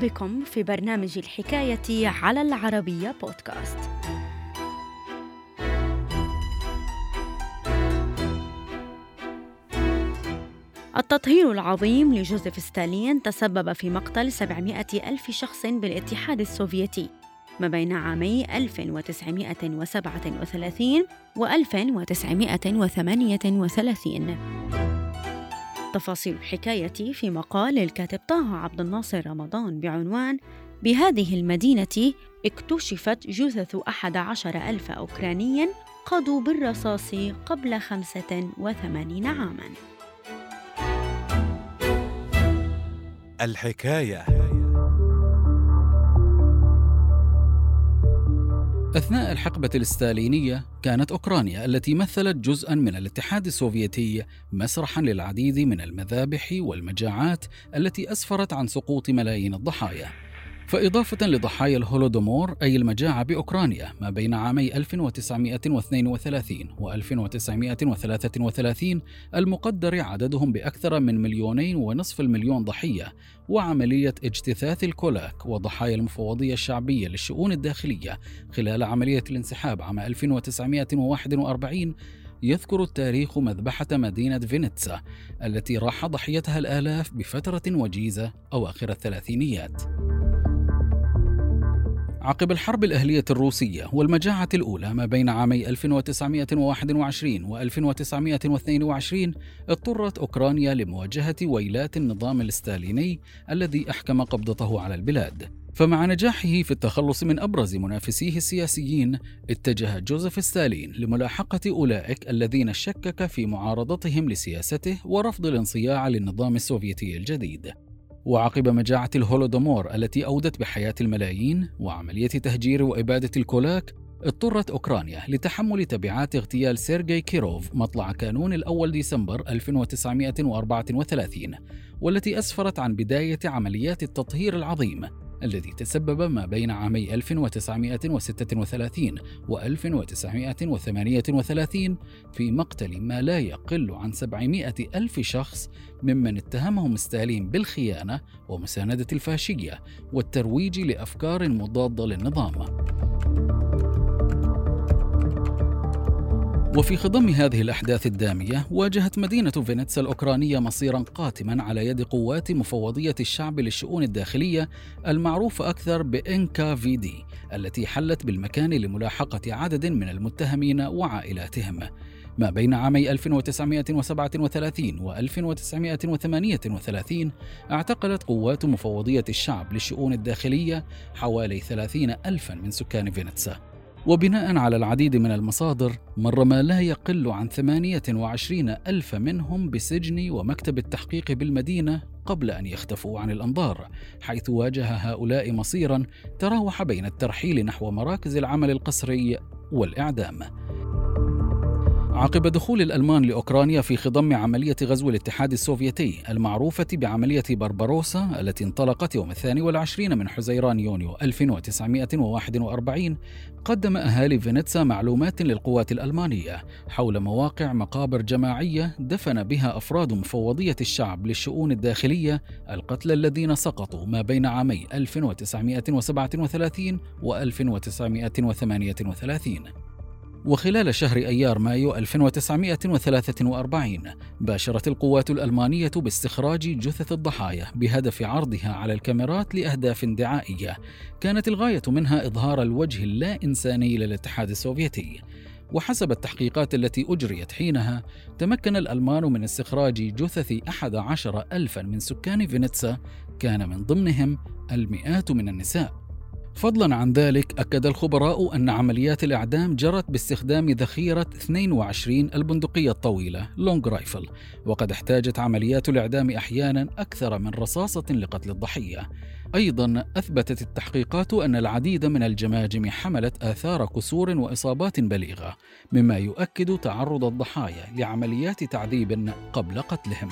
بكم في برنامج الحكاية على العربية بودكاست. التطهير العظيم لجوزيف ستالين تسبب في مقتل 700 ألف شخص بالاتحاد السوفيتي ما بين عامي 1937 و 1938 تفاصيل الحكاية في مقال الكاتب طه عبد الناصر رمضان بعنوان بهذه المدينة اكتشفت جثث أحد عشر ألف أوكراني قضوا بالرصاص قبل خمسة وثمانين عاماً. الحكاية. أثناء الحقبة الستالينية كانت أوكرانيا التي مثلت جزءا من الاتحاد السوفيتي مسرحا للعديد من المذابح والمجاعات التي أسفرت عن سقوط ملايين الضحايا. فإضافة لضحايا الهولودومور أي المجاعة بأوكرانيا ما بين عامي 1932 و 1933 المقدر عددهم بأكثر من مليونين ونصف المليون ضحية وعملية اجتثاث الكولاك وضحايا المفوضية الشعبية للشؤون الداخلية خلال عملية الانسحاب عام 1941 يذكر التاريخ مذبحة مدينة فينيتسا التي راح ضحيتها الآلاف بفترة وجيزة أواخر الثلاثينيات. عقب الحرب الأهلية الروسية والمجاعة الأولى ما بين عامي 1921 و 1922 اضطرت أوكرانيا لمواجهة ويلات النظام الستاليني الذي أحكم قبضته على البلاد. فمع نجاحه في التخلص من أبرز منافسيه السياسيين اتجه جوزيف ستالين لملاحقة أولئك الذين شكك في معارضتهم لسياسته ورفض الانصياع للنظام السوفيتي الجديد. وعقب مجاعة الهولودومور التي أودت بحياة الملايين وعملية تهجير وإبادة الكولاك اضطرت أوكرانيا لتحمل تبعات اغتيال سيرجي كيروف مطلع كانون الأول ديسمبر 1934 والتي أسفرت عن بداية عمليات التطهير العظيم. الذي تسبب ما بين عامي 1936 و 1938 في مقتل ما لا يقل عن 700 ألف شخص ممن اتهمهم ستالين بالخيانة ومساندة الفاشية والترويج لأفكار مضادة للنظام. وفي خضم هذه الأحداث الدامية واجهت مدينة فينيتسا الأوكرانية مصيرا قاتما على يد قوات مفوضية الشعب للشؤون الداخلية المعروفة أكثر بإنكا في دي التي حلت بالمكان لملاحقة عدد من المتهمين وعائلاتهم. ما بين عامي 1937 و 1938 اعتقلت قوات مفوضية الشعب للشؤون الداخلية حوالي 30 ألفا من سكان فينيتسا وبناء على العديد من المصادر مر ما لا يقل عن 28 ألف منهم بسجن ومكتب التحقيق بالمدينة قبل أن يختفوا عن الأنظار حيث واجه هؤلاء مصيرا تراوح بين الترحيل نحو مراكز العمل القسري والإعدام. عقب دخول الألمان لأوكرانيا في خضم عملية غزو الاتحاد السوفيتي المعروفة بعملية بربروسا التي انطلقت يوم الثاني والعشرين من حزيران يونيو 1941 قدم أهالي فينيتسا معلومات للقوات الألمانية حول مواقع مقابر جماعية دفن بها أفراد مفوضية الشعب للشؤون الداخلية القتلى الذين سقطوا ما بين عامي 1937 و 1938 وخلال شهر أيار مايو 1943 باشرت القوات الألمانية باستخراج جثث الضحايا بهدف عرضها على الكاميرات لأهداف دعائية. كانت الغاية منها إظهار الوجه اللا إنساني للاتحاد السوفيتي. وحسب التحقيقات التي أجريت حينها تمكن الألمان من استخراج جثث أحد عشر ألفا من سكان فينيتسا كان من ضمنهم المئات من النساء. فضلا عن ذلك أكد الخبراء أن عمليات الإعدام جرت باستخدام ذخيرة 22 البندقية الطويلة Long Rifle وقد احتاجت عمليات الإعدام أحيانا أكثر من رصاصة لقتل الضحية. أيضا أثبتت التحقيقات أن العديد من الجماجم حملت آثار كسور وإصابات بليغة مما يؤكد تعرض الضحايا لعمليات تعذيب قبل قتلهم.